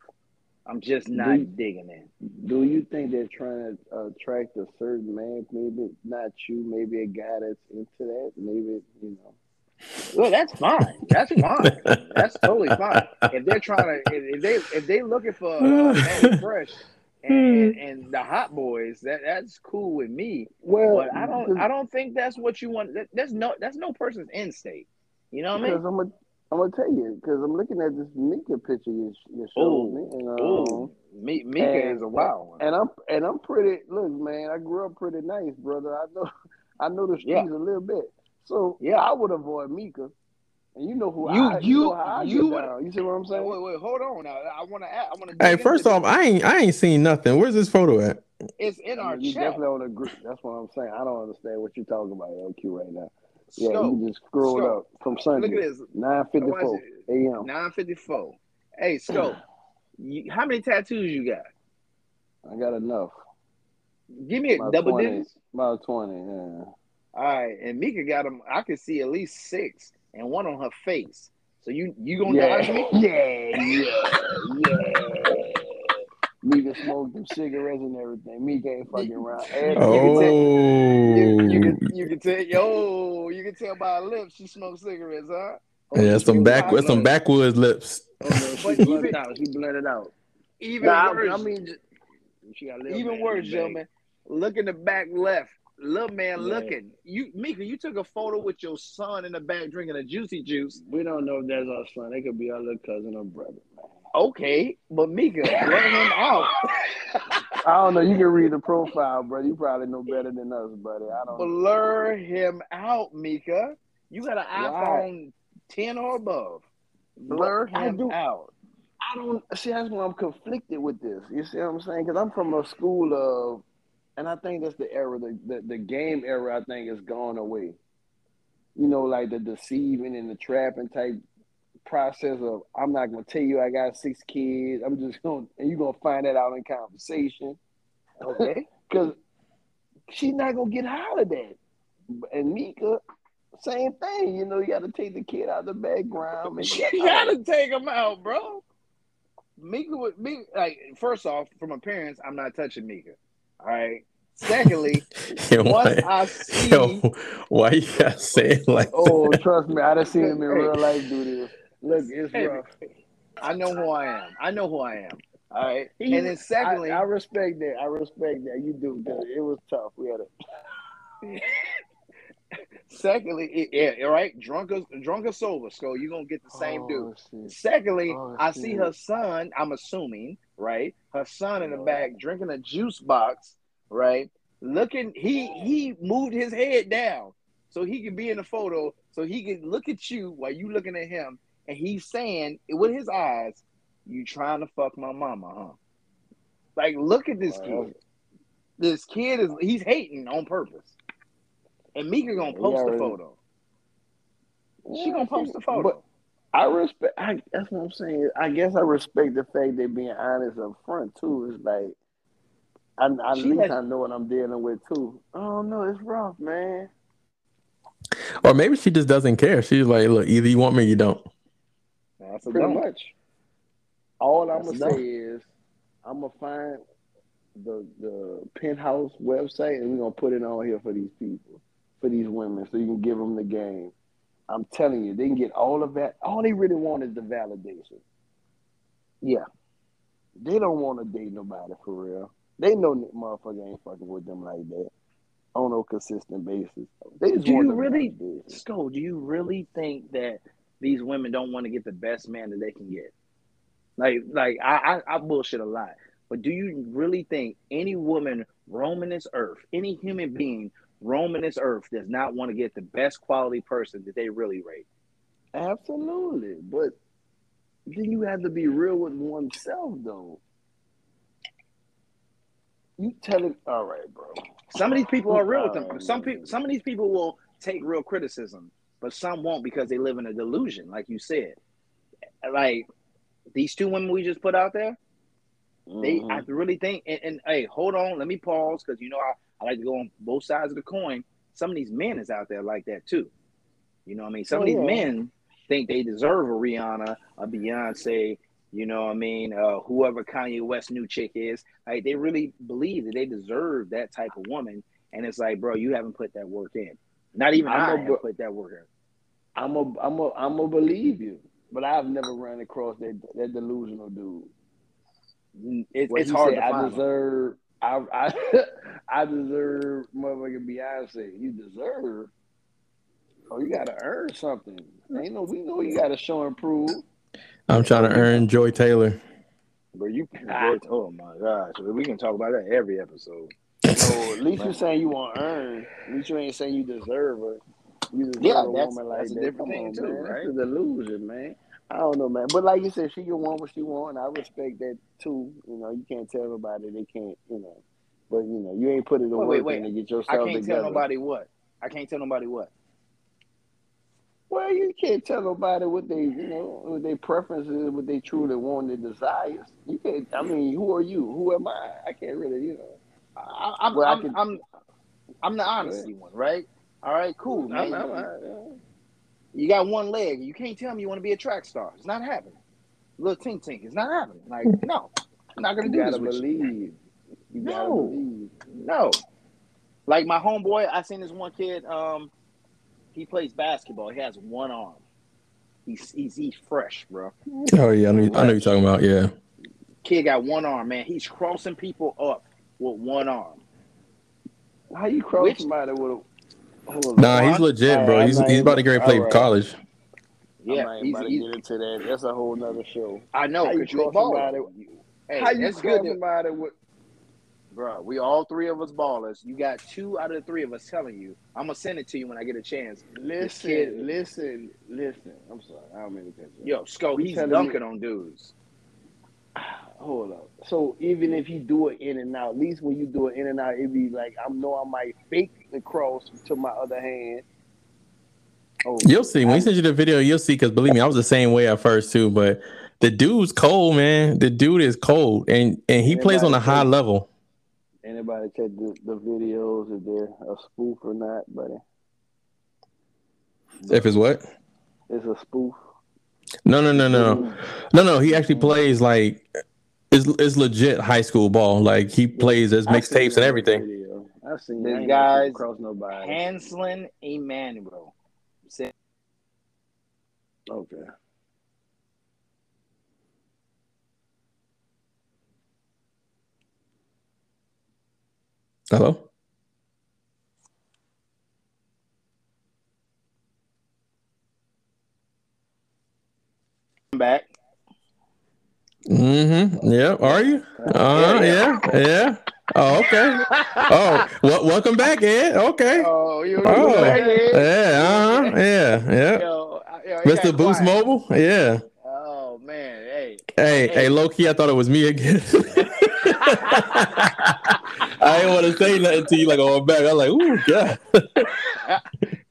I'm just not Do digging in. Do you think they're trying to attract a certain man? Maybe not you. Maybe a guy that's into that. Maybe you know. Well, that's fine. That's fine. That's totally fine. If they're trying to, if they if they looking for uh, Fresh and, and the Hot Boys, that that's cool with me. Well, But I don't I don't think that's what you want. That, that's no that's no person's end state. You know what i mean I'm gonna I'm gonna tell you because I'm looking at this Mika picture you, you showed Oh, me, and, um, Oh, Mika and- is a wild one. and I'm and I'm pretty. Look, man, I grew up pretty nice, brother. I know I know the streets Yeah. a little bit, so Yeah. I would avoid Mika. And you know who You- I you- know I you would- You see what I'm saying? wait, wait, hold on. Now I want to. I want to. Hey, first off, I ain't I ain't seen nothing. Where's this photo at? it's in I our mean, you chat. definitely on the group. That's what I'm saying. I don't understand what you're talking about, LQ, right now. Yeah, Scope, you just scrolled Scope. up from Sunday. Look Sunday, at this. nine fifty four a.m. Nine fifty four. Hey, Scope. you, how many tattoos you got? I got enough. Give me a double 20. digits. About twenty. Yeah. All right, and Mika got them. I can see at least six, and one on her face. So you you gonna Yeah, dodge me? yeah, yeah, yeah. Mika smoked them cigarettes and everything. Mika ain't fucking around. And Oh. You, you Oh, can you can tell yo you can tell by her lips she smoked cigarettes, huh? Oh, yeah, some back out. some backwoods lips. Oh, no, she But blurted even- out. She blurted out. Even Nah, worse, I mean, she got even worse, in the back. gentlemen. Look in the back left. Little man Yeah. looking. You Mika, you took a photo with your son in the back drinking a juicy juice. We don't know if that's our son. They could be our little cousin or brother. Okay, but Mika, let him out. I don't know. You can read the profile, brother. You probably know better than us, buddy. I don't. Blur him out, Mika. You got an Why? iPhone 10 or above. Blur I him out. I don't see. That's why I'm conflicted with this. You see what I'm saying? Because I'm from a school of, and I think that's the era, the, the the game era. I think is gone away. You know, like the deceiving and the trapping type process of I'm not gonna tell you I got six kids. I'm just gonna, and you're gonna find that out in conversation. Okay. Because she's not gonna get hollered at. And Mika, same thing. You know, you got to take the kid out of the background. and you gotta take him out, bro. Mika would me like first off, from appearance, I'm not touching Mika. All right. Secondly, Yo, once why, I see yo, why you gotta say it like Oh, that? trust me, I done seen him in real life do this. Look, it's Hey, rough. I know who I am. I know who I am. All right. He- and then secondly, I, I respect that. I respect that. You do good. It was tough. We had a secondly, it, yeah, all right, drunk or drunk or sober, so you're gonna get the same dude. Oh, shit. Secondly, Oh, I shit. see her son, I'm assuming, right? Her son in the back drinking a juice box, right? Looking, he he moved his head down so he can be in the photo, so he could look at you while you looking at him, and he's saying with his eyes, "You trying to fuck my mama, huh?" Like, look at this kid. This kid is he's hating on purpose, and Mika gonna post the photo. She gonna post the photo. But I respect. I, that's what I'm saying. I guess I respect the fact they being honest up front too. It's like, I, I, at least has- I know what I'm dealing with too. Oh no, it's rough, man. Or maybe she just doesn't care. She's like, look, either you want me or you don't. That's a Pretty dump. much. All I'm That's gonna enough. say is, I'm gonna find the the penthouse website and we're gonna put it on here for these people, for these women, so you can give them the game. I'm telling you, they can get all of that. All they really want is the validation. Yeah. They don't want to date nobody for real. They know that motherfucker ain't fucking with them like that on a consistent basis. They just Do want you really-. Sko, do you really think that these women don't want to get the best man that they can get? Like, like I, I, I bullshit a lot, But do you really think any woman roaming this earth, any human being roaming this earth, does not want to get the best quality person that they really rate? Absolutely, but then you have to be real with oneself, though. You telling, all right, bro. Some of these people are real with them. Oh, Some people, some of these people will take real criticism, but some won't because they live in a delusion, like you said. Like these two women we just put out there, they Mhm. I really think. And, and hey, hold on, let me pause because you know I, I like to go on both sides of the coin. Some of these men is out there like that too. You know what I mean? Some Oh, of these yeah. men think they deserve a Rihanna, a Beyonce. You know what I mean? Uh, whoever Kanye West new chick is, like they really believe that they deserve that type of woman. And it's like, bro, you haven't put that work in. Not even I'm I a put that work in. I'm a, I'm a, I'm a believe you, but I've never run across that that delusional dude. It, it's hard said, I deserve. them. Deserve, I, I, I deserve motherfucking Beyonce. You deserve. Oh, you gotta earn something. Ain't no, we know you gotta show and prove. I'm trying to earn Joy Taylor. But you, Ah. oh my gosh, we can talk about that every episode. So at least you're saying you want to earn. At least you ain't saying you deserve it. You deserve Yeah, a that's- woman like that's a that. different Come thing on, too, man. right? That's a delusion, man. I don't know, man. But like you said, she can want what she want. I respect that too. You know, you can't tell nobody they can't. You know, but you know, you ain't put it to Wait, work wait, to get I can't together. tell nobody what. I can't tell nobody what. Well, you can't tell nobody what they, you know, what their preferences, what they truly want, their desires. You can't. I mean, who are you? Who am I? I can't really, you know. I, Well, I I'm, I'm, I'm the honesty one, right? All right, cool, man. I'm- I'm- you got one leg. You can't tell me you want to be a track star. It's not happening. Little tink tink. It's not happening. Like, no, I'm not gonna you do this gotta with you. You gotta No. believe. No. Like my homeboy, I seen this one kid. Um, he plays basketball. He has one arm. He's he's he's fresh, bro. Oh yeah, I know, I know you're talking about. Yeah, Kid got one arm, man. He's crossing people up with one arm. How you cross Which- somebody with a? Hold on. nah, he's legit, bro. Alright, He's he's about to even- get ready to play alright. college. I'm Yeah, not he's, about to get into that. That's a whole nother show. I know How you because you a cross somebody- Hey, How you that's cross good, to, somebody with? bro. We all three of us ballers. You got two out of the three of us telling you. I'm gonna send it to you when I get a chance. Listen, kid- listen, listen. I'm sorry. I don't mean to cut you. Yo, Sco, he's telling dunking on dudes. Hold up. So even if you do it in and out, at least when you do it in and out, it be like I know I might fake the cross to my other hand. Oh, You'll see when he sends you the video. You'll see because believe me, I was the same way at first too. But the dude's cold, man. The dude is cold, and and he plays on a high Everybody- level. Anybody check the, the videos if they're a spoof or not, buddy? If it's what? It's a spoof. No, no, no, no, no, no. He actually plays like it's it's legit high school ball. Like he plays as mixtapes and everything. video. I've seen This I guy's never cross nobody. Hansel Enmanuel. Okay. Hello. back. Mm-hmm. Yeah. Are you? Uh, yeah. Yeah. Oh, okay. Oh, well, welcome back, Ed. Okay. Oh, you Oh, back yeah. Uh-huh. Yeah. Yeah. Yo, yo, Mr. Boost quiet. Mobile. Yeah. Oh man, hey. Hey, hey, low key, I thought it was me again. I didn't want to say nothing to you like on back. I was like, ooh, God.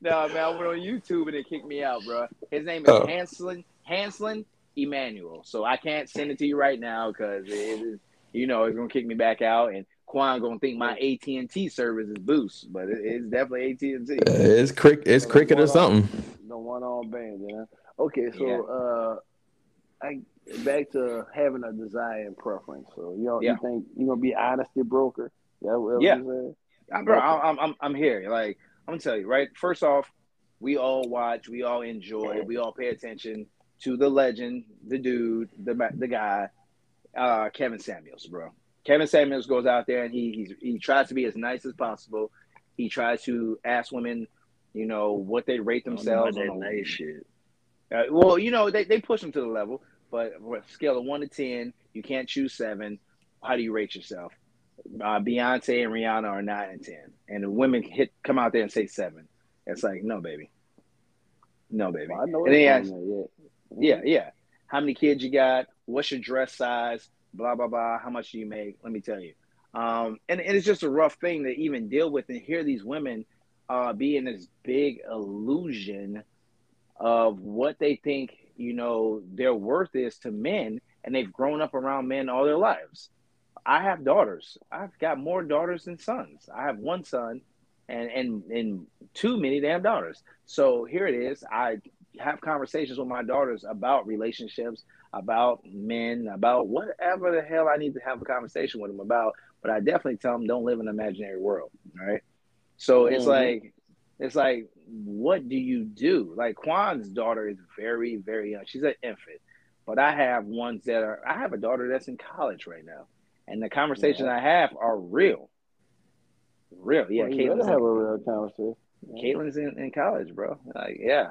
No, man, I went on YouTube and it kicked me out, bro. His name is Oh. Hansel Hansel Enmanuel. So I can't send it to you right now because it is, you know, it's gonna kick me back out, and Quan gonna think my AT and T service is Boost, but it, it's definitely AT and T. It's crick, it's cricket or something. The one on band, yeah. Okay, so Yeah. uh I back to having a desire and preference. So you know Yeah. you think you're gonna be honesty broker? Yeah, what Yeah. you I'm, bro, I'm, I'm, I'm here. Like, I'm gonna tell you, right? First off, we all watch, we all enjoy, we all pay attention to the legend, the dude, the the guy, uh, Kevin Samuels, bro. Kevin Samuels goes out there and he he's, he tries to be as nice as possible. He tries to ask women, you know, what they rate themselves. that nice shit. uh, well, you know, they, they push them to the level, but on a scale of one to ten, you can't choose seven. how do you rate yourself? Uh, Beyonce and Rihanna are nine and ten, and the women hit come out there and say seven. It's like no, baby, no, baby. Well, I know And they it's ask- on there, yeah. yeah. How many kids you got? What's your dress size? Blah blah blah. How much do you make? Let me tell you. Um, and, and it's just a rough thing to even deal with and hear these women uh, be in this big illusion of what they think you know their worth is to men, and they've grown up around men all their lives. I have daughters. I've got more daughters than sons. I have one son, and and and too many damn daughters. So here it is. I have conversations with my daughters about relationships, about men, about whatever the hell I need to have a conversation with them about. But I definitely tell them don't live in an imaginary world. right? So it's Mhm. like, it's like, what do you do? Like Quan's daughter is very, very young. She's an infant. But I have ones that are. I have a daughter that's in college right now, and the conversations I have are real. Real, yeah. Well, you Caitlin's in- have a real conversation. Caitlin's in, in college, bro. Like, yeah.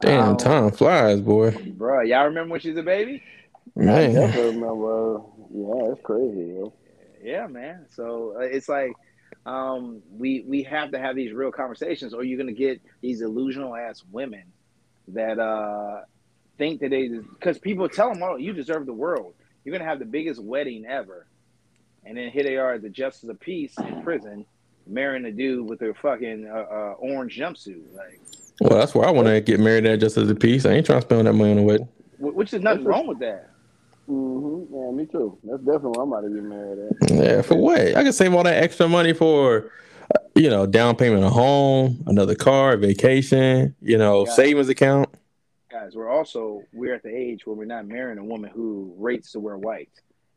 Damn, Um, time flies, boy. Bro, y'all remember when she's a baby? I Man, definitely remember. Yeah, it's crazy, yo. Yeah, man. So uh, it's like um, we we have to have these real conversations, or you're gonna get these illusional ass women that uh, think that they because people tell them, "Oh, you deserve the world. You're gonna have the biggest wedding ever," and then here they are at the justice of peace in prison, marrying a dude with a fucking uh, uh, orange jumpsuit, like well, that's why I want to get married at just as a piece. I ain't trying to spend that money on a wedding. which is nothing wrong with that. Mm-hmm. Yeah, me too. That's definitely what I'm about to get married at. Yeah, for what? I can save all that extra money for, uh, you know, down payment on a home, another car, vacation, you know, Yeah. savings account. guys, we're also we're at the age where we're not marrying a woman who rates to wear white,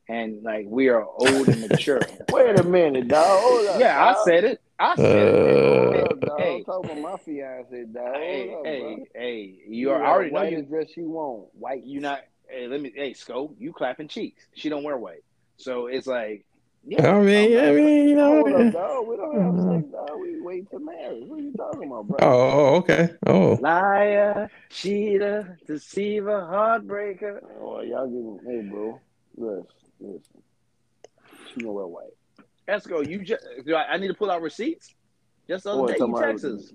and like we are old and mature. Wait a minute, dog. Hold up, yeah, I said it. I said Uh, it. up, dog. Hey, talking about my fiance, dog. hey, up, hey, bro. hey, you are, got I already know white you. dress she want. White. You not. Hey, let me. Hey, scope. You clapping cheeks. She don't wear white, so it's like. Yeah, I mean, I mean, you know. Hold up, dog. We don't have sex, dog. We wait to marry. What are you talking about, bro? Oh, oh, okay. Oh, liar, cheater, deceiver, heartbreaker. Oh, y'all getting, hey, bro. Listen, listen. She gonna wear white. Let's go. You just. Do I, I need to pull out receipts. Just the other Boy, day, you Texas.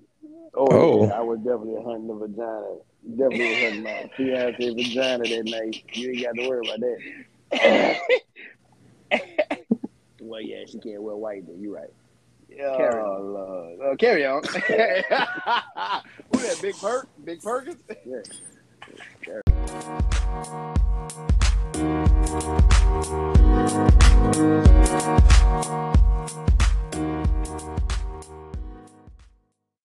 Oh, Oh. yeah, I was definitely hunting the vagina. Definitely was hunting my fiance vagina that night. You ain't got to worry about that. well, yeah, she can't wear white, though. you're right. Carry Oh, on. Lord. Uh, carry on. Who that? Big Perk? Big Perkins? Yeah. Thank you.